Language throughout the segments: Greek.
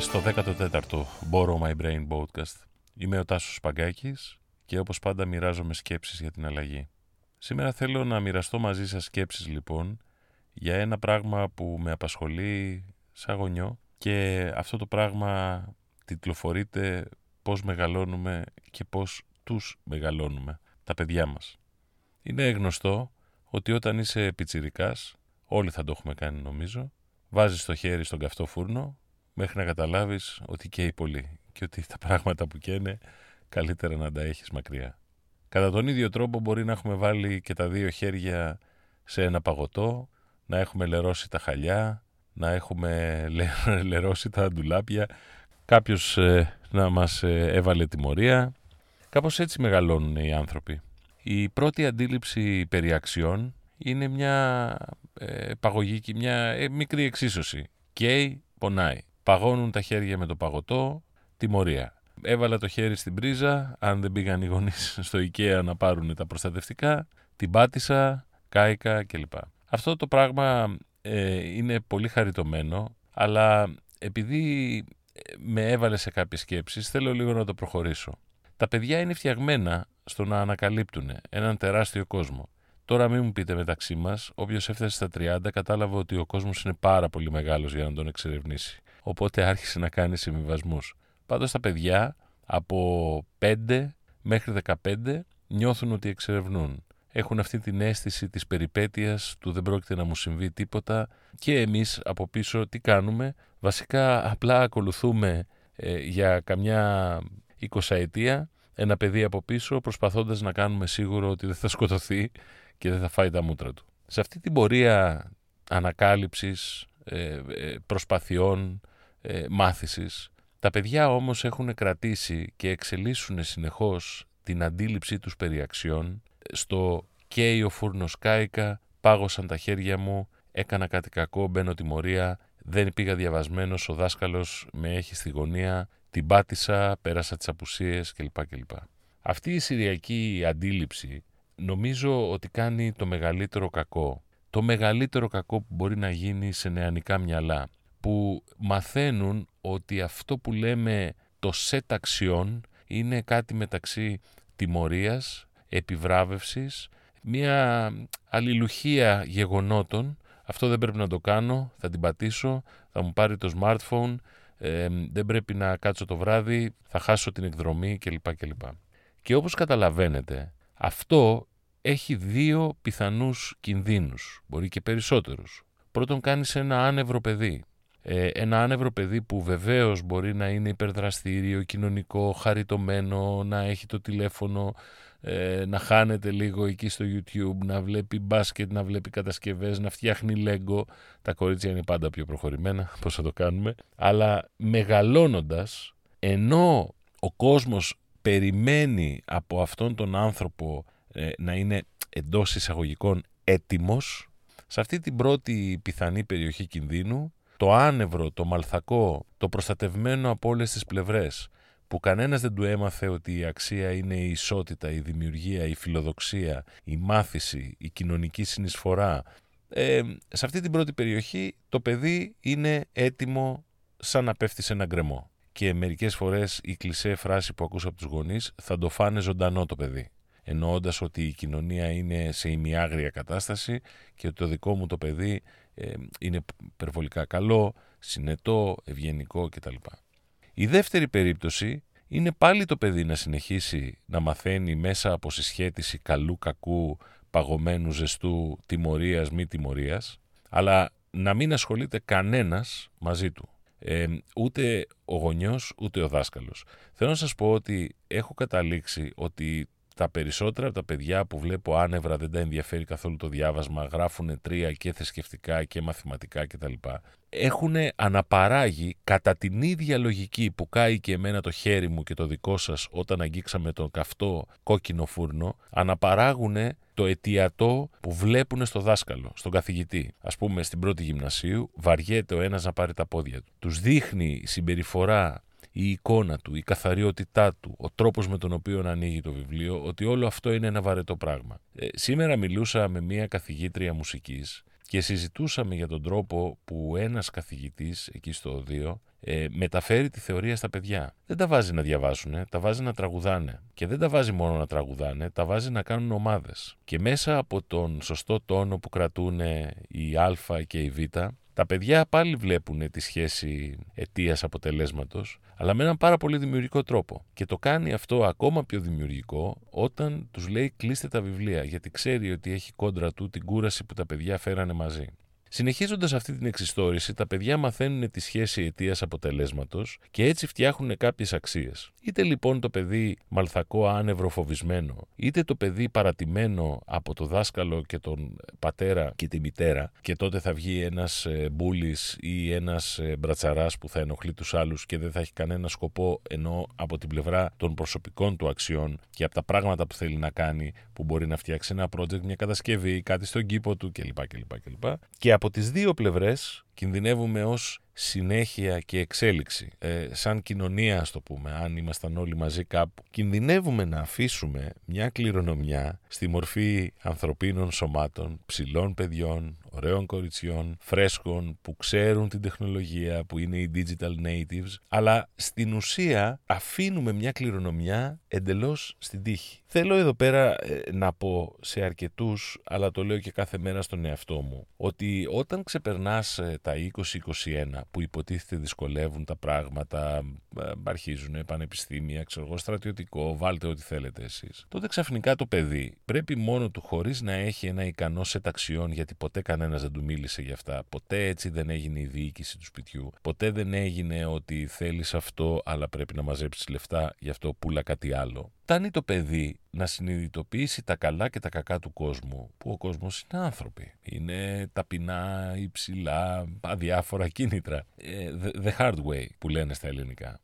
Είστε στο 14ο Borrow My Brain podcast. Είμαι ο Τάσος Σπαγκάκης και όπως πάντα μοιράζομαι σκέψεις για την αλλαγή. Σήμερα θέλω να μοιραστώ μαζί σας σκέψεις λοιπόν για ένα πράγμα που με απασχολεί σαν γονιό και αυτό το πράγμα τιτλοφορείται πώς μεγαλώνουμε και πώς τους μεγαλώνουμε, τα παιδιά μας. Είναι γνωστό ότι όταν είσαι πιτσιρικάς, όλοι θα το έχουμε κάνει νομίζω, βάζεις το χέρι στον καυτό φούρνο μέχρι να καταλάβεις ότι καίει πολύ και ότι τα πράγματα που καίνε καλύτερα να τα έχεις μακριά. Κατά τον ίδιο τρόπο μπορεί να έχουμε βάλει και τα δύο χέρια σε ένα παγωτό, να έχουμε λερώσει τα χαλιά, να έχουμε λερώσει τα ντουλάπια, κάποιος ε, να μας ε, έβαλε τιμωρία. Κάπως έτσι μεγαλώνουν οι άνθρωποι. Η πρώτη αντίληψη περί αξιών είναι μια ε, παγωγική, μια ε, μικρή εξίσωση. Καίει, πονάει. Παγώνουν τα χέρια με το παγωτό, τιμωρία. Έβαλα το χέρι στην πρίζα, αν δεν πήγαν οι γονείς στο IKEA να πάρουν τα προστατευτικά, την πάτησα, κάηκα κλπ. Αυτό το πράγμα ε, είναι πολύ χαριτωμένο, αλλά επειδή ε, με έβαλε σε κάποιες σκέψεις, θέλω λίγο να το προχωρήσω. Τα παιδιά είναι φτιαγμένα στο να ανακαλύπτουν έναν τεράστιο κόσμο. Τώρα μην μου πείτε μεταξύ μας, όποιος έφτασε στα 30 κατάλαβε ότι ο κόσμος είναι πάρα πολύ μεγάλος για να τον εξερευνήσει. Οπότε άρχισε να κάνει συμβιβασμούς. Πάντω τα παιδιά από 5 μέχρι 15 νιώθουν ότι εξερευνούν. Έχουν αυτή την αίσθηση της περιπέτειας, του δεν πρόκειται να μου συμβεί τίποτα και εμείς από πίσω τι κάνουμε; Βασικά απλά ακολουθούμε ε, για καμιά 20 ετία ένα παιδί από πίσω προσπαθώντας να κάνουμε σίγουρο ότι δεν θα σκοτωθεί και δεν θα φάει τα μούτρα του. Σε αυτή την πορεία ανακάλυψης, ε, ε, προσπαθειών, ε, μάθησης, τα παιδιά όμως έχουν κρατήσει και εξελίσσουν συνεχώς την αντίληψή τους περί αξιών στο «καίει ο φούρνος κάικα», «πάγωσαν τα χέρια μου», «έκανα κάτι κακό, μπαίνω τιμωρία», «δεν πήγα διαβασμένος, ο δάσκαλος με έχει στη γωνία», «την πάτησα, πέρασα τις απουσίες» κλπ. κλπ. Αυτή η συριακή αντίληψη νομίζω ότι κάνει το μεγαλύτερο κακό. Το μεγαλύτερο κακό που μπορεί να γίνει σε νεανικά μυαλά, που μαθαίνουν ότι αυτό που λέμε το σετ αξιών είναι κάτι μεταξύ τιμωρίας, επιβράβευσης, μια αλληλουχία γεγονότων. Αυτό δεν πρέπει να το κάνω, θα την πατήσω, θα μου πάρει το smartphone, ε, δεν πρέπει να κάτσω το βράδυ, θα χάσω την εκδρομή κλπ. κλπ. Και όπως καταλαβαίνετε, αυτό έχει δύο πιθανούς κινδύνους, μπορεί και περισσότερους. Πρώτον κάνεις ένα άνευρο παιδί. Ε, ένα άνευρο παιδί που βεβαίως μπορεί να είναι υπερδραστήριο, κοινωνικό, χαριτωμένο, να έχει το τηλέφωνο, ε, να χάνεται λίγο εκεί στο YouTube, να βλέπει μπάσκετ, να βλέπει κατασκευές, να φτιάχνει λέγκο. Τα κορίτσια είναι πάντα πιο προχωρημένα, πώς θα το κάνουμε. Αλλά μεγαλώνοντας, ενώ ο κόσμος περιμένει από αυτόν τον άνθρωπο ε, να είναι εντός εισαγωγικών έτοιμος, σε αυτή την πρώτη πιθανή περιοχή κινδύνου, το άνευρο, το μαλθακό, το προστατευμένο από όλες τις πλευρές, που κανένας δεν του έμαθε ότι η αξία είναι η ισότητα, η δημιουργία, η φιλοδοξία, η μάθηση, η κοινωνική συνεισφορά. Ε, σε αυτή την πρώτη περιοχή το παιδί είναι έτοιμο σαν να πέφτει σε ένα γκρεμό. Και μερικές φορές η κλισέ φράση που ακούσα από τους γονείς θα το φάνε ζωντανό το παιδί εννοώντας ότι η κοινωνία είναι σε ημιάγρια κατάσταση και ότι το δικό μου το παιδί ε, είναι υπερβολικά καλό, συνετό, ευγενικό κτλ. Η δεύτερη περίπτωση είναι πάλι το παιδί να συνεχίσει να μαθαίνει μέσα από συσχέτιση καλού κακού, παγωμένου ζεστού, τιμωρίας μη τιμωρίας, αλλά να μην ασχολείται κανένας μαζί του. Ε, ούτε ο γονιός ούτε ο δάσκαλος. Θέλω να σας πω ότι έχω καταλήξει ότι τα περισσότερα από τα παιδιά που βλέπω άνευρα δεν τα ενδιαφέρει καθόλου το διάβασμα, γράφουν τρία και θρησκευτικά και μαθηματικά κτλ. Έχουν αναπαράγει κατά την ίδια λογική που κάει και εμένα το χέρι μου και το δικό σας όταν αγγίξαμε τον καυτό κόκκινο φούρνο, αναπαράγουν το αιτιατό που βλέπουν στο δάσκαλο, στον καθηγητή. Α πούμε, στην πρώτη γυμνασίου, βαριέται ο ένας να πάρει τα πόδια του. Τους δείχνει συμπεριφορά η εικόνα του, η καθαριότητά του, ο τρόπος με τον οποίο ανοίγει το βιβλίο, ότι όλο αυτό είναι ένα βαρετό πράγμα. Ε, σήμερα μιλούσα με μία καθηγήτρια μουσικής και συζητούσαμε για τον τρόπο που ένας καθηγητής εκεί στο οδείο ε, μεταφέρει τη θεωρία στα παιδιά. Δεν τα βάζει να διαβάσουν, τα βάζει να τραγουδάνε. Και δεν τα βάζει μόνο να τραγουδάνε, τα βάζει να κάνουν ομάδες. Και μέσα από τον σωστό τόνο που κρατούν η Α και η Β, τα παιδιά πάλι βλέπουν τη σχέση αιτίας αποτελέσματος, αλλά με έναν πάρα πολύ δημιουργικό τρόπο. Και το κάνει αυτό ακόμα πιο δημιουργικό όταν τους λέει κλείστε τα βιβλία, γιατί ξέρει ότι έχει κόντρα του την κούραση που τα παιδιά φέρανε μαζί. Συνεχίζοντας αυτή την εξιστόρηση, τα παιδιά μαθαίνουν τη σχέση αιτίας αποτελέσματος και έτσι φτιάχνουν κάποιες αξίες. Είτε λοιπόν το παιδί μαλθακό άνευρο φοβισμένο, είτε το παιδί παρατημένο από το δάσκαλο και τον πατέρα και τη μητέρα, και τότε θα βγει ένας ε, μπούλης ή ένας ε, μπρατσαράς που θα ενοχλεί τους άλλους και δεν θα έχει κανένα σκοπό ενώ από την πλευρά των προσωπικών του αξιών και από τα πράγματα που θέλει να κάνει, που μπορεί να φτιάξει ένα project, μια κατασκευή, κάτι στον κήπο του κλπ. κλπ, κλπ. Και από τις δύο πλευρές κινδυνεύουμε ως συνέχεια και εξέλιξη. Ε, σαν κοινωνία, ας το πούμε, αν ήμασταν όλοι μαζί κάπου, κινδυνεύουμε να αφήσουμε μια κληρονομιά στη μορφή ανθρωπίνων σωμάτων, ψηλών παιδιών, ωραίων κοριτσιών, φρέσκων, που ξέρουν την τεχνολογία, που είναι οι digital natives, αλλά στην ουσία αφήνουμε μια κληρονομιά εντελώς στην τύχη. Θέλω εδώ πέρα ε, να πω σε αρκετούς, αλλά το λέω και κάθε μέρα στον εαυτό μου, ότι όταν ξεπερνάς ε, τα 20-21 που υποτίθεται δυσκολεύουν τα πράγματα, ε, αρχίζουν πανεπιστήμια, ξέρω εγώ, στρατιωτικό, βάλτε ό,τι θέλετε εσείς, τότε ξαφνικά το παιδί πρέπει μόνο του χωρίς να έχει ένα ικανό σε ταξιών, γιατί ποτέ κανένας δεν του μίλησε γι' αυτά, ποτέ έτσι δεν έγινε η διοίκηση του σπιτιού, ποτέ δεν έγινε ότι θέλεις αυτό αλλά πρέπει να μαζέψεις λεφτά, γι' αυτό πουλα κάτι άλλο φτάνει το παιδί να συνειδητοποιήσει τα καλά και τα κακά του κόσμου, που ο κόσμος είναι άνθρωποι. Είναι ταπεινά, υψηλά, αδιάφορα κίνητρα. Ε, the hard way που λένε στα ελληνικά.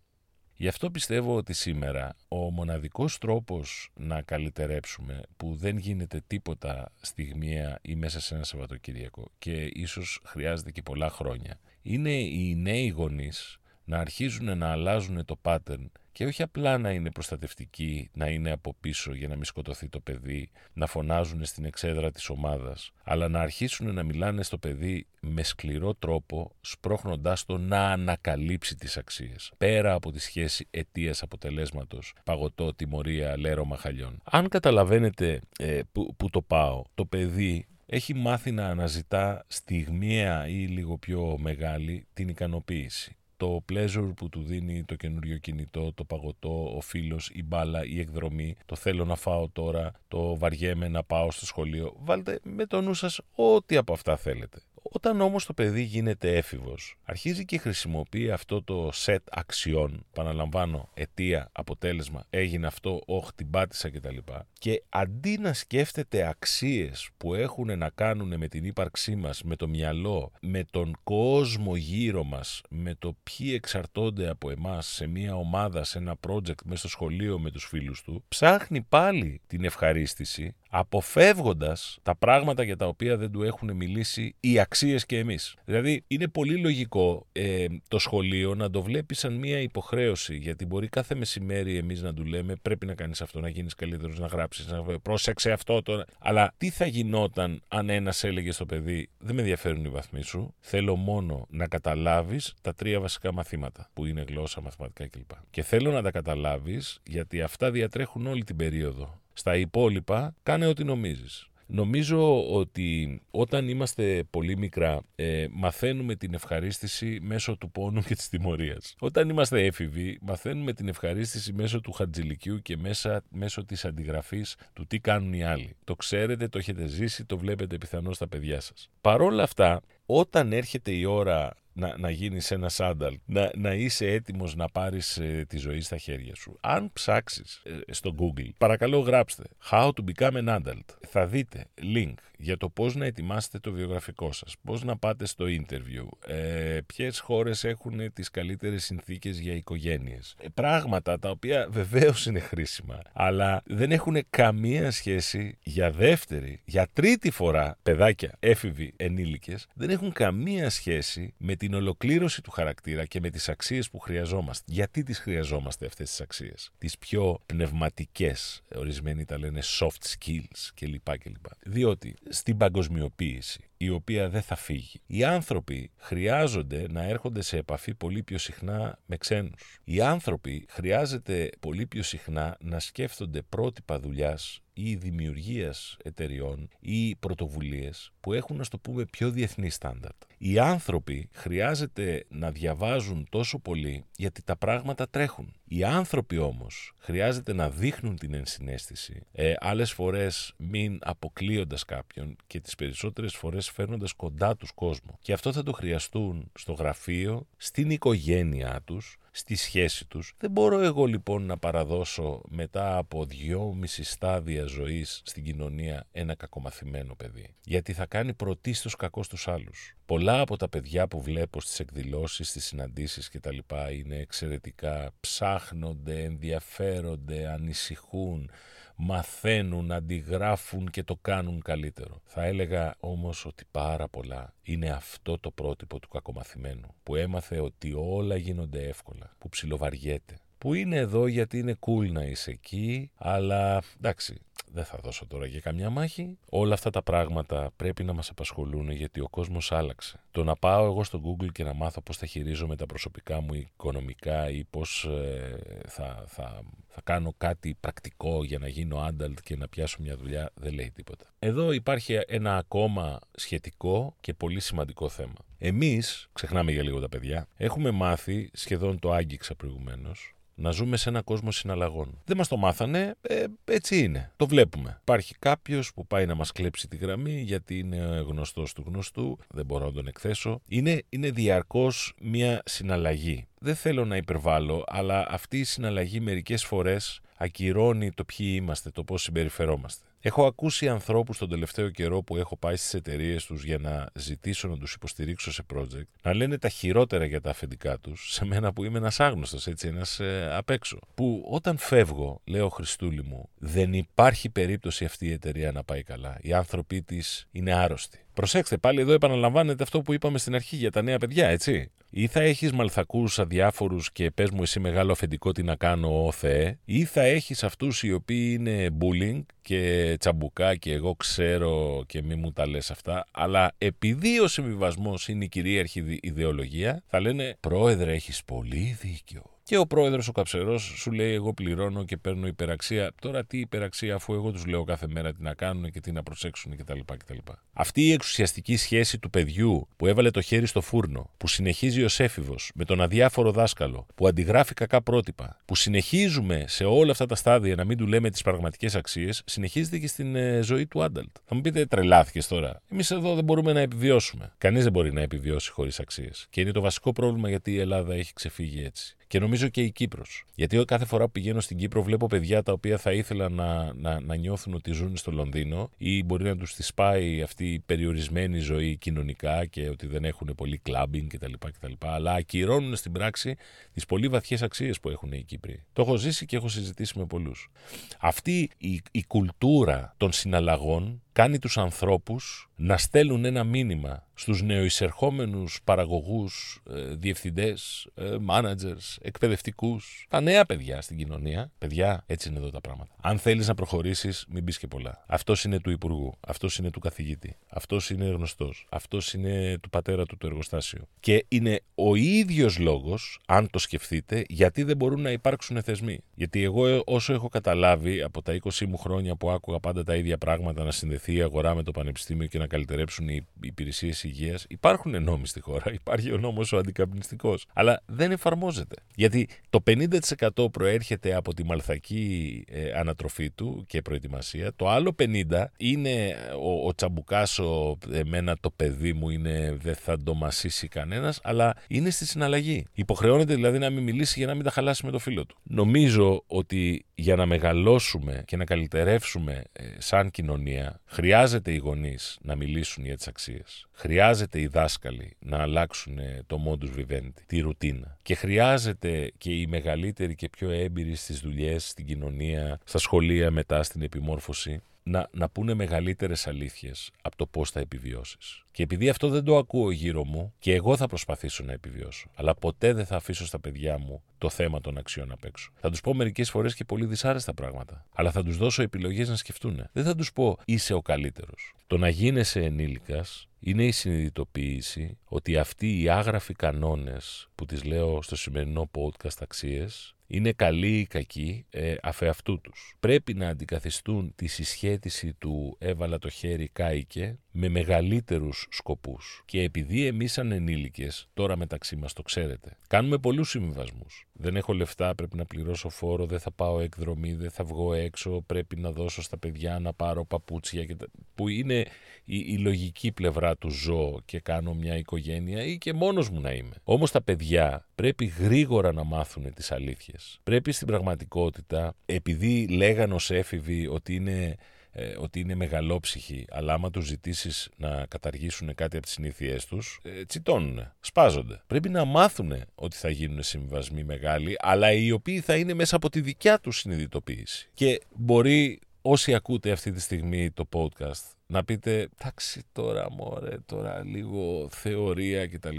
Γι' αυτό πιστεύω ότι σήμερα ο μοναδικός τρόπος να καλυτερέψουμε που δεν γίνεται τίποτα στιγμιαία ή μέσα σε ένα Σαββατοκύριακο και ίσως χρειάζεται και πολλά χρόνια είναι οι νέοι γονείς να αρχίζουν να αλλάζουν το pattern και όχι απλά να είναι προστατευτικοί, να είναι από πίσω για να μην σκοτωθεί το παιδί, να φωνάζουν στην εξέδρα της ομάδας, αλλά να αρχίσουν να μιλάνε στο παιδί με σκληρό τρόπο, σπρώχνοντάς το να ανακαλύψει τις αξίες, πέρα από τη σχέση αιτίας αποτελέσματος, παγωτό, τιμωρία, λέρωμα χαλιών. Αν καταλαβαίνετε ε, που, που το πάω, το παιδί έχει μάθει να αναζητά στιγμιαία ή λίγο πιο μεγάλη την ικανοποίηση το pleasure που του δίνει το καινούριο κινητό, το παγωτό, ο φίλος, η μπάλα, η εκδρομή, το θέλω να φάω τώρα, το βαριέμαι να πάω στο σχολείο. Βάλτε με το νου σας ό,τι από αυτά θέλετε. Όταν όμως το παιδί γίνεται έφηβος, αρχίζει και χρησιμοποιεί αυτό το set αξιών, παναλαμβάνω, αιτία, αποτέλεσμα, έγινε αυτό, όχ, την πάτησα κτλ. Και αντί να σκέφτεται αξίες που έχουν να κάνουν με την ύπαρξή μας, με το μυαλό, με τον κόσμο γύρω μας, με το ποιοι εξαρτώνται από εμάς σε μια ομάδα, σε ένα project, μέσα στο σχολείο με τους φίλους του, ψάχνει πάλι την ευχαρίστηση αποφεύγοντας τα πράγματα για τα οποία δεν του έχουν μιλήσει οι αξίες και εμείς. Δηλαδή είναι πολύ λογικό ε, το σχολείο να το βλέπεις σαν μια υποχρέωση γιατί μπορεί κάθε μεσημέρι εμείς να του λέμε πρέπει να κάνεις αυτό, να γίνεις καλύτερος, να γράψεις, να πρόσεξε αυτό τώρα. Αλλά τι θα γινόταν αν ένας έλεγε στο παιδί δεν με ενδιαφέρουν οι βαθμοί σου, θέλω μόνο να καταλάβεις τα τρία βασικά μαθήματα που είναι γλώσσα, μαθηματικά κλπ. Και θέλω να τα καταλάβεις γιατί αυτά διατρέχουν όλη την περίοδο στα υπόλοιπα, κάνε ό,τι νομίζεις. Νομίζω ότι όταν είμαστε πολύ μικρά ε, μαθαίνουμε την ευχαρίστηση μέσω του πόνου και της τιμωρίας. Όταν είμαστε έφηβοι μαθαίνουμε την ευχαρίστηση μέσω του χαρτζηλικιού και μέσα, μέσω της αντιγραφής του τι κάνουν οι άλλοι. Το ξέρετε, το έχετε ζήσει, το βλέπετε πιθανώς στα παιδιά σας. Παρόλα αυτά, όταν έρχεται η ώρα να, να γίνεις ένας adult, να, να είσαι έτοιμος να πάρεις ε, τη ζωή στα χέρια σου. Αν ψάξεις ε, στο Google, παρακαλώ γράψτε How to become an adult. Θα δείτε link για το πώς να ετοιμάσετε το βιογραφικό σας, πώς να πάτε στο interview, ε, ποιες χώρες έχουν τις καλύτερες συνθήκες για οικογένειες. Ε, πράγματα τα οποία βεβαίως είναι χρήσιμα, αλλά δεν έχουν καμία σχέση για δεύτερη, για τρίτη φορά, παιδάκια, έφηβοι, ενήλικες, δεν έχουν καμία σχέση με την ολοκλήρωση του χαρακτήρα και με τις αξίες που χρειαζόμαστε. Γιατί τις χρειαζόμαστε αυτές τις αξίες; Τις πιο πνευματικές, ορισμένοι τα λένε soft skills κλπ. κλπ. Διότι στην παγκοσμιοποίηση η οποία δεν θα φύγει. Οι άνθρωποι χρειάζονται να έρχονται σε επαφή πολύ πιο συχνά με ξένους. Οι άνθρωποι χρειάζεται πολύ πιο συχνά να σκέφτονται πρότυπα δουλειάς ή δημιουργίας εταιριών ή πρωτοβουλίες που έχουν, να το πούμε, πιο διεθνή στάνταρτ. Οι άνθρωποι χρειάζεται να διαβάζουν τόσο πολύ γιατί τα πράγματα τρέχουν. Οι άνθρωποι όμως χρειάζεται να δείχνουν την ενσυναίσθηση, ε, άλλες φορές μην αποκλείοντας κάποιον και τις περισσότερες φορές φέρνοντας κοντά τους κόσμο. Και αυτό θα το χρειαστούν στο γραφείο, στην οικογένειά τους, στη σχέση τους. Δεν μπορώ εγώ λοιπόν να παραδώσω μετά από δυόμιση στάδια ζωής στην κοινωνία ένα κακομαθημένο παιδί. Γιατί θα κάνει πρωτίστως κακό στους άλλους. Πολλά από τα παιδιά που βλέπω στις εκδηλώσεις, στις συναντήσεις και τα λοιπά είναι εξαιρετικά, ψάχνονται, ενδιαφέρονται, ανησυχούν, μαθαίνουν, αντιγράφουν και το κάνουν καλύτερο. Θα έλεγα όμως ότι πάρα πολλά είναι αυτό το πρότυπο του κακομαθημένου που έμαθε ότι όλα γίνονται εύκολα, που ψιλοβαριέται, που είναι εδώ γιατί είναι cool να είσαι εκεί, αλλά εντάξει, δεν θα δώσω τώρα για καμιά μάχη. Όλα αυτά τα πράγματα πρέπει να μας απασχολούν γιατί ο κόσμος άλλαξε. Το να πάω εγώ στο Google και να μάθω πώς θα χειρίζομαι τα προσωπικά μου οικονομικά ή πώς ε, θα, θα, θα κάνω κάτι πρακτικό για να γίνω adult και να πιάσω μια δουλειά δεν λέει τίποτα. Εδώ υπάρχει ένα ακόμα σχετικό και πολύ σημαντικό θέμα. Εμείς, ξεχνάμε για λίγο τα παιδιά, έχουμε μάθει, σχεδόν το άγγιξα προηγουμένως, να ζούμε σε ένα κόσμο συναλλαγών. Δεν μας το μάθανε, ε, έτσι είναι. Το βλέπουμε. Υπάρχει κάποιος που πάει να μας κλέψει τη γραμμή γιατί είναι γνωστός του γνωστού, δεν μπορώ να τον εκθέσω. Είναι, είναι διαρκώς μια συναλλαγή. Δεν θέλω να υπερβάλλω, αλλά αυτή η συναλλαγή μερικές φορές ακυρώνει το ποιοι είμαστε, το πώς συμπεριφερόμαστε. Έχω ακούσει ανθρώπους τον τελευταίο καιρό που έχω πάει στις εταιρείες τους για να ζητήσω να τους υποστηρίξω σε project να λένε τα χειρότερα για τα αφεντικά τους σε μένα που είμαι ένας άγνωστος, έτσι, ένας ε, απ' έξω. Που όταν φεύγω, λέω Χριστούλη μου, δεν υπάρχει περίπτωση αυτή η εταιρεία να πάει καλά. Οι άνθρωποι της είναι άρρωστοι. Προσέξτε, πάλι εδώ επαναλαμβάνεται αυτό που είπαμε στην αρχή για τα νέα παιδιά, έτσι. Ή θα έχεις μαλθακούς αδιάφορους και πες μου εσύ μεγάλο αφεντικό τι να κάνω, ο Θεέ, ή θα έχεις αυτούς οι οποίοι είναι bullying και τσαμπουκά και εγώ ξέρω και μη μου τα λες αυτά, αλλά επειδή ο συμβιβασμός είναι η κυρίαρχη ιδεολογία, θα λένε Πρόεδρε, έχεις πολύ δίκιο. Και ο πρόεδρος ο καψερός σου λέει: Εγώ πληρώνω και παίρνω υπεραξία. Τώρα τι υπεραξία, αφού εγώ τους λέω κάθε μέρα τι να κάνουν και τι να προσέξουν κτλ. κτλ. Αυτή η εξουσιαστική σχέση του παιδιού που έβαλε το χέρι στο φούρνο, που συνεχίζει ως έφηβος με τον αδιάφορο δάσκαλο, που αντιγράφει κακά πρότυπα, που συνεχίζουμε σε όλα αυτά τα στάδια να μην του λέμε τις πραγματικές αξίες, συνεχίζεται και στην ε, ζωή του άνταλτ. Θα μου πείτε, τρελάθηκες τώρα. Εμείς εδώ δεν μπορούμε να επιβιώσουμε. Κανείς δεν μπορεί να επιβιώσει χωρίς αξίες. Και είναι το βασικό πρόβλημα γιατί η Ελλάδα έχει ξεφύγει έτσι. Και νομίζω και η Κύπρος. Γιατί κάθε φορά που πηγαίνω στην Κύπρο βλέπω παιδιά τα οποία θα ήθελα να, να, να νιώθουν ότι ζουν στο Λονδίνο ή μπορεί να τους τη σπάει αυτή η περιορισμένη ζωή κοινωνικά και ότι δεν έχουν πολύ κλάμπινγκ κτλ. κτλ αλλά ακυρώνουν στην πράξη τις πολύ βαθιές αξίες που έχουν οι Κύπροι. Το έχω ζήσει και έχω συζητήσει με πολλούς. Αυτή η, η κουλτούρα των συναλλαγών κάνει τους ανθρώπους να στέλνουν ένα μήνυμα στους νεοεισερχόμενους παραγωγούς, ε, διευθυντές, ε, managers, εκπαιδευτικούς, τα νέα παιδιά στην κοινωνία. Παιδιά, έτσι είναι εδώ τα πράγματα. Αν θέλεις να προχωρήσεις, μην πεις και πολλά. Αυτός είναι του υπουργού, αυτός είναι του καθηγητή, αυτός είναι γνωστός, αυτός είναι του πατέρα του το εργοστάσιο. Και είναι ο ίδιος λόγος, αν το σκεφτείτε, γιατί δεν μπορούν να υπάρξουν θεσμοί. Γιατί εγώ ε, όσο έχω καταλάβει από τα 20 μου χρόνια που άκουγα πάντα τα ίδια πράγματα να συνδεθεί η αγορά με το πανεπιστήμιο και να καλυτερέψουν οι υπηρεσίες υγείας. Υπάρχουν νόμοι στη χώρα. Υπάρχει ο νόμος ο αντικαπνιστικός. Αλλά δεν εφαρμόζεται. Γιατί το 50% προέρχεται από τη μαλθακή ε, ανατροφή του και προετοιμασία. Το άλλο 50% είναι ο, ο τσαμπουκάσο, εμένα το παιδί μου είναι, δεν θα το μασίσει κανένας, αλλά είναι στη συναλλαγή. Υποχρεώνεται δηλαδή να μην μιλήσει για να μην τα χαλάσει με το φίλο του. Νομίζω ότι για να μεγαλώσουμε και να καλυτερεύσουμε ε, σαν κοινωνία, χρειάζεται οι γονείς να μιλήσουν για τις αξίες. Χρειάζεται οι δάσκαλοι να αλλάξουν ε, το modus vivendi, τη ρουτίνα. Και χρειάζεται και οι μεγαλύτεροι και πιο έμπειροι στις δουλειές, στην κοινωνία, στα σχολεία μετά, στην επιμόρφωση, να, να πούνε μεγαλύτερες αλήθειες από το πώς θα επιβιώσεις. Και επειδή αυτό δεν το ακούω γύρω μου και εγώ θα προσπαθήσω να επιβιώσω, αλλά ποτέ δεν θα αφήσω στα παιδιά μου το θέμα των αξιών απ' έξω. Θα τους πω μερικές φορές και πολύ δυσάρεστα πράγματα, αλλά θα τους δώσω επιλογές να σκεφτούν. Δεν θα τους πω είσαι ο καλύτερος. Το να γίνεσαι ενήλικας είναι η συνειδητοποίηση ότι αυτοί οι άγραφοι κανόνες που τις λέω στο σημερινό podcast αξίες είναι καλοί ή κακοί ε, αφεαυτού τους. Πρέπει να αντικαθιστούν τη συσχέτιση του έβαλα το χέρι κάηκε με μεγαλύτερους σκοπούς. Και επειδή εμείς σαν ενήλικες, τώρα μεταξύ μας το ξέρετε, κάνουμε πολλούς συμβιβασμούς. Δεν έχω λεφτά, πρέπει να πληρώσω φόρο, δεν θα πάω εκδρομή, δεν θα βγω έξω, πρέπει να δώσω στα παιδιά να πάρω παπούτσια, και που είναι η, η λογική πλευρά του ζω και κάνω μια οικογένεια ή και μόνος μου να είμαι. Όμως τα παιδιά πρέπει γρήγορα να μάθουν τις αλήθειες. Πρέπει στην πραγματικότητα, επειδή λέγανε ως έφηβοι ότι είναι ε, ότι είναι μεγαλόψυχοι, αλλά άμα τους ζητήσεις να καταργήσουν κάτι από τις συνήθειές τους, ε, τσιτώνουν, σπάζονται. Πρέπει να μάθουν ότι θα γίνουν συμβιβασμοί μεγάλοι, αλλά οι οποίοι θα είναι μέσα από τη δικιά τους συνειδητοποίηση. Και μπορεί όσοι ακούτε αυτή τη στιγμή το podcast να πείτε εντάξει τώρα μωρέ τώρα λίγο θεωρία κτλ.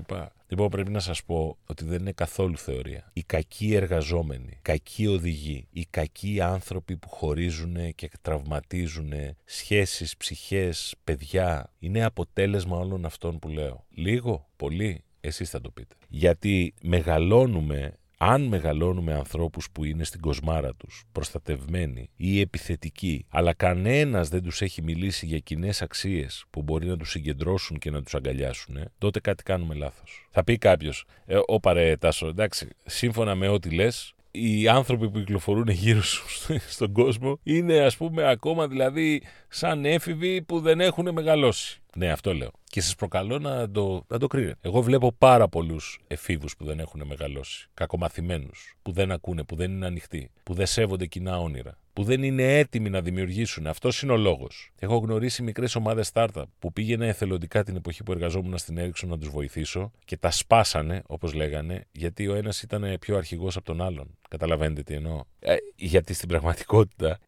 Λοιπόν πρέπει να σας πω ότι δεν είναι καθόλου θεωρία. Οι κακοί εργαζόμενοι, οι κακοί οδηγοί, οι κακοί άνθρωποι που χωρίζουν και τραυματίζουν σχέσεις, ψυχές, παιδιά είναι αποτέλεσμα όλων αυτών που λέω. Λίγο, πολύ, εσείς θα το πείτε. Γιατί μεγαλώνουμε αν μεγαλώνουμε ανθρώπους που είναι στην κοσμάρα τους, προστατευμένοι ή επιθετικοί, αλλά κανένας δεν τους έχει μιλήσει για κοινέ αξίες που μπορεί να τους συγκεντρώσουν και να τους αγκαλιάσουν, τότε κάτι κάνουμε λάθος. Θα πει κάποιος, ε, «Ω παρέ Τάσο, εντάξει, σύμφωνα με ό,τι λες, οι άνθρωποι που κυκλοφορούν γύρω σου στον κόσμο είναι ας πούμε ακόμα δηλαδή σαν έφηβοι που δεν έχουν μεγαλώσει. Ναι, αυτό λέω. Και σας προκαλώ να το, να το κρίνετε. Εγώ βλέπω πάρα πολλούς εφήβους που δεν έχουν μεγαλώσει. Κακομαθημένους. Που δεν ακούνε, που δεν είναι ανοιχτοί. Που δεν σέβονται κοινά όνειρα. Που δεν είναι έτοιμοι να δημιουργήσουν. Αυτός είναι ο λόγος. Έχω γνωρίσει μικρές ομάδες startup που πήγαινα εθελοντικά την εποχή που εργαζόμουν στην Ericsson να τους βοηθήσω και τα σπάσανε, όπως λέγανε, γιατί ο ένας ήταν πιο αρχηγός από τον άλλον. Καταλαβαίνετε τι εννοώ. Ε, γιατί στην πραγματικότητα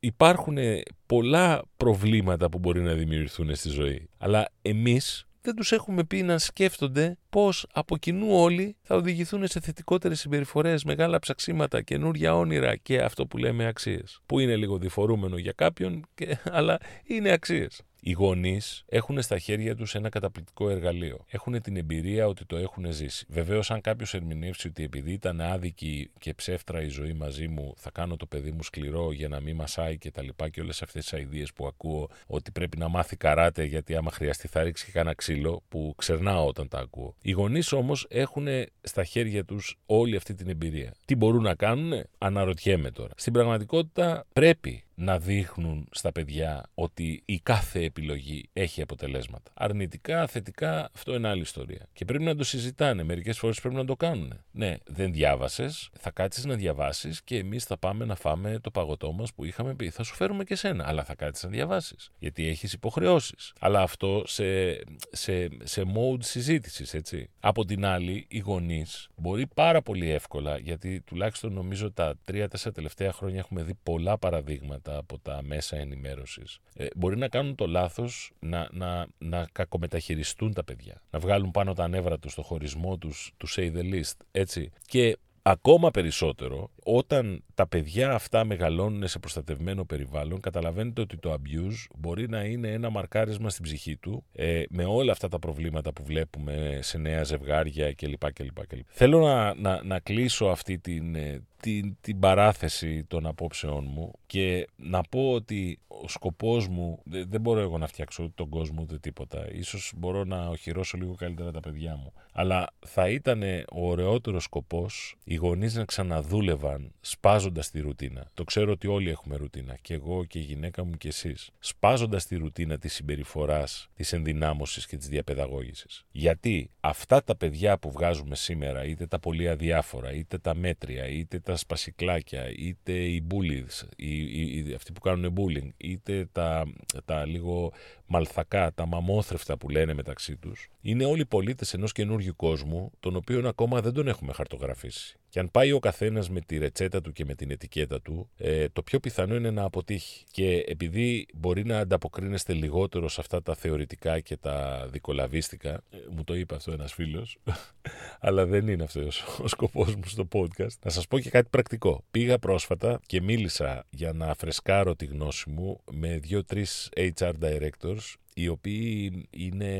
υπάρχουν πολλά προβλήματα που μπορεί να δημιουργηθούν στη ζωή. Αλλά εμείς δεν τους έχουμε πει να σκέφτονται πώς από κοινού όλοι θα οδηγηθούν σε θετικότερες συμπεριφορές, μεγάλα ψαξίματα, καινούργια όνειρα και αυτό που λέμε αξίες. Που είναι λίγο διφορούμενο για κάποιον, και, αλλά είναι αξίες. Οι γονείς έχουν στα χέρια τους ένα καταπληκτικό εργαλείο. Έχουν την εμπειρία ότι το έχουν ζήσει. Βεβαίως, αν κάποιος ερμηνεύσει ότι επειδή ήταν άδικη και ψεύτρα η ζωή μαζί μου, θα κάνω το παιδί μου σκληρό για να μην μασάει και τα λοιπά και όλες αυτές τις αειδίε που ακούω, ότι πρέπει να μάθει καράτε γιατί άμα χρειαστεί θα ρίξει και κανένα ξύλο, που ξερνάω όταν τα ακούω. Οι γονείς όμως έχουν στα χέρια τους όλη αυτή την εμπειρία. Τι μπορούν να κάνουν, αναρωτιέμαι τώρα. Στην πραγματικότητα πρέπει να δείχνουν στα παιδιά ότι η κάθε επιλογή έχει αποτελέσματα. Αρνητικά, θετικά, αυτό είναι άλλη ιστορία. Και πρέπει να το συζητάνε. Μερικές φορές πρέπει να το κάνουν. Ναι, δεν διάβασες, θα κάτσεις να διαβάσεις και εμείς θα πάμε να φάμε το παγωτό μας που είχαμε πει. Θα σου φέρουμε και σένα, αλλά θα κάτσεις να διαβάσεις. Γιατί έχεις υποχρεώσεις. Αλλά αυτό σε, σε, σε mode συζήτησης, έτσι. Από την άλλη, οι γονείς μπορεί πάρα πολύ εύκολα, γιατί τουλάχιστον νομίζω τα τρία-τέσσερα τελευταία χρόνια έχουμε δει πολλά παραδείγματα από τα μέσα ενημέρωσης ε, μπορεί να κάνουν το λάθος να, να, να κακομεταχειριστούν τα παιδιά. Να βγάλουν πάνω τα νεύρα τους στο χωρισμό τους, τους say the least, έτσι. Και ακόμα περισσότερο όταν τα παιδιά αυτά μεγαλώνουν σε προστατευμένο περιβάλλον, καταλαβαίνετε ότι το abuse μπορεί να είναι ένα μαρκάρισμα στην ψυχή του ε, με όλα αυτά τα προβλήματα που βλέπουμε σε νέα ζευγάρια κλπ. κλπ, κλπ. Θέλω να, να, να κλείσω αυτή την, ε, την, την παράθεση των απόψεών μου και να πω ότι ο σκοπός μου, δεν μπορώ εγώ να φτιάξω ούτε τον κόσμο ούτε τίποτα, ίσως μπορώ να οχυρώσω λίγο καλύτερα τα παιδιά μου, αλλά θα ήταν ο ωραιότερος σκοπός οι γονείς να ξαναδούλευαν σπάζοντας τη ρουτίνα. Το ξέρω ότι όλοι έχουμε ρουτίνα, και εγώ και η γυναίκα μου και εσείς. Σπάζοντας τη ρουτίνα της συμπεριφοράς, της ενδυνάμωσης και της διαπαιδαγώγησης. Γιατί αυτά τα παιδιά που βγάζουμε σήμερα, είτε τα πολύ αδιάφορα, είτε τα μέτρια, είτε τα σπασικλάκια, είτε οι bullies, οι, οι, αυτοί που κάνουν bullying, είτε τα, τα λίγο μαλθακά, τα μαμόθρεφτα που λένε μεταξύ τους, είναι όλοι πολίτες ενός καινούργιου κόσμου, τον οποίο ακόμα δεν τον έχουμε χαρτογραφήσει. Και αν πάει ο καθένας με τη ρετσέτα του και με την ετικέτα του, ε, το πιο πιθανό είναι να αποτύχει. Και επειδή μπορεί να ανταποκρίνεστε λιγότερο σε αυτά τα θεωρητικά και τα δικολαβίστικα, ε, μου το είπε αυτό ένας φίλος, αλλά δεν είναι αυτός ο σκοπός μου στο podcast. Να σας πω και κάτι πρακτικό. Πήγα πρόσφατα και μίλησα για να φρεσκάρω τη γνώση μου με δύο-τρεις HR directors οι οποίοι είναι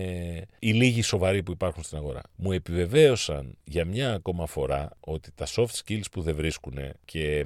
οι λίγοι σοβαροί που υπάρχουν στην αγορά. Μου επιβεβαίωσαν για μια ακόμα φορά ότι τα soft skills που δεν βρίσκουν και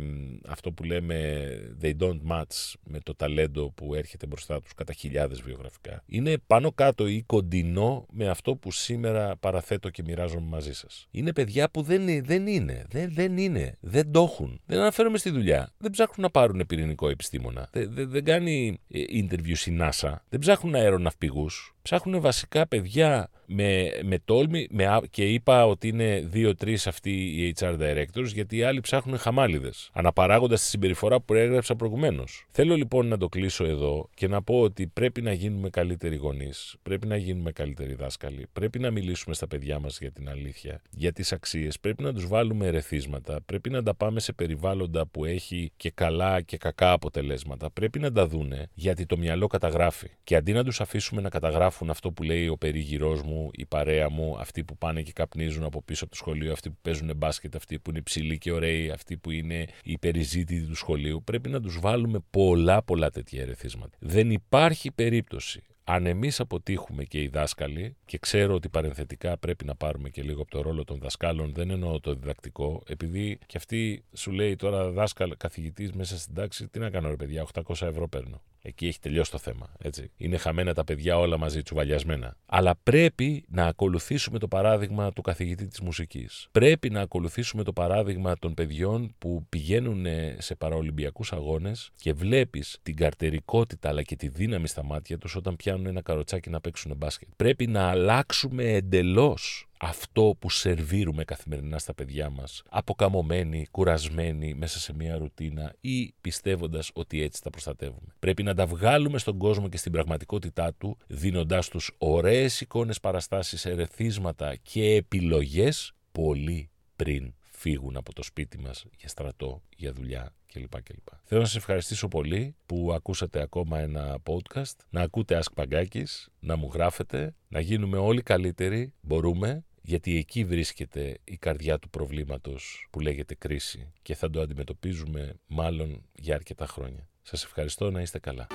αυτό που λέμε they don't match με το ταλέντο που έρχεται μπροστά τους κατά χιλιάδες βιογραφικά είναι πάνω κάτω ή κοντινό με αυτό που σήμερα παραθέτω και μοιράζομαι μαζί σας. Είναι παιδιά που δεν, δεν είναι, δεν, δεν είναι, δεν το έχουν. Δεν αναφέρομαι στη δουλειά. Δεν ψάχνουν να πάρουν πυρηνικό επιστήμονα. Δεν, δεν, δεν κάνει ε, interview η NASA. Δεν ψάχνουν αεροναυπηγούς. Ψάχνουν βασικά παιδιά με, με τόλμη με, και είπα ότι είναι δύο-τρεις αυτοί οι HR directors γιατί οι άλλοι ψάχνουν χαμάλιδες. Αναπαράγοντας τη συμπεριφορά που έγραψα προηγουμένως. Θέλω λοιπόν να το κλείσω εδώ και να πω ότι πρέπει να γίνουμε καλύτεροι γονείς, πρέπει να γίνουμε καλύτεροι δάσκαλοι, πρέπει να μιλήσουμε στα παιδιά μας για την αλήθεια, για τις αξίες, πρέπει να τους βάλουμε ερεθίσματα, πρέπει να τα πάμε σε περιβάλλοντα που έχει και καλά και κακά αποτελέσματα. Πρέπει να τα δούνε γιατί το μυαλό καταγράφει. Και αντί να τους αφήσουμε να καταγράφουν αυτό που λέει ο περίγυρός μου, η παρέα μου, αυτοί που πάνε και καπνίζουν από πίσω από το σχολείο, αυτοί που παίζουν μπάσκετ, αυτοί που είναι ψηλοί και ωραίοι, αυτοί που είναι οι περιζήτητοι του σχολείου, πρέπει να τους βάλουμε πολλά πολλά τέτοια ερεθίσματα. Δεν υπάρχει περίπτωση αν εμείς αποτύχουμε και οι δάσκαλοι, και ξέρω ότι παρενθετικά πρέπει να πάρουμε και λίγο από το ρόλο των δασκάλων, δεν εννοώ το διδακτικό, επειδή και αυτή σου λέει τώρα δάσκαλ, καθηγητής μέσα στην τάξη, τι να κάνω ρε παιδιά, 800 ευρώ παίρνω. Εκεί έχει τελειώσει το θέμα. Έτσι. Είναι χαμένα τα παιδιά όλα μαζί, τσουβαλιασμένα. Αλλά πρέπει να ακολουθήσουμε το παράδειγμα του καθηγητή της μουσικής. Πρέπει να ακολουθήσουμε το παράδειγμα των παιδιών που πηγαίνουν σε παραολυμπιακούς αγώνες και βλέπεις την καρτερικότητα αλλά και τη δύναμη στα μάτια τους όταν πιάνουν ένα καροτσάκι να παίξουν μπάσκετ. Πρέπει να αλλάξουμε εντελώς αυτό που σερβίρουμε καθημερινά στα παιδιά μας, αποκαμωμένοι, κουρασμένοι μέσα σε μια ρουτίνα ή πιστεύοντας ότι έτσι τα προστατεύουμε. Πρέπει να τα βγάλουμε στον κόσμο και στην πραγματικότητά του, δίνοντάς τους ωραίες εικόνες παραστάσεις, ερεθίσματα και επιλογές πολύ πριν φύγουν από το σπίτι μας για στρατό, για δουλειά κλπ. κλπ. Θέλω να σας ευχαριστήσω πολύ που ακούσατε ακόμα ένα podcast, να ακούτε Ask Pagakis, να μου γράφετε, να γίνουμε όλοι καλύτεροι, μπορούμε, γιατί εκεί βρίσκεται η καρδιά του προβλήματος που λέγεται κρίση και θα το αντιμετωπίζουμε μάλλον για αρκετά χρόνια. Σας ευχαριστώ να είστε καλά.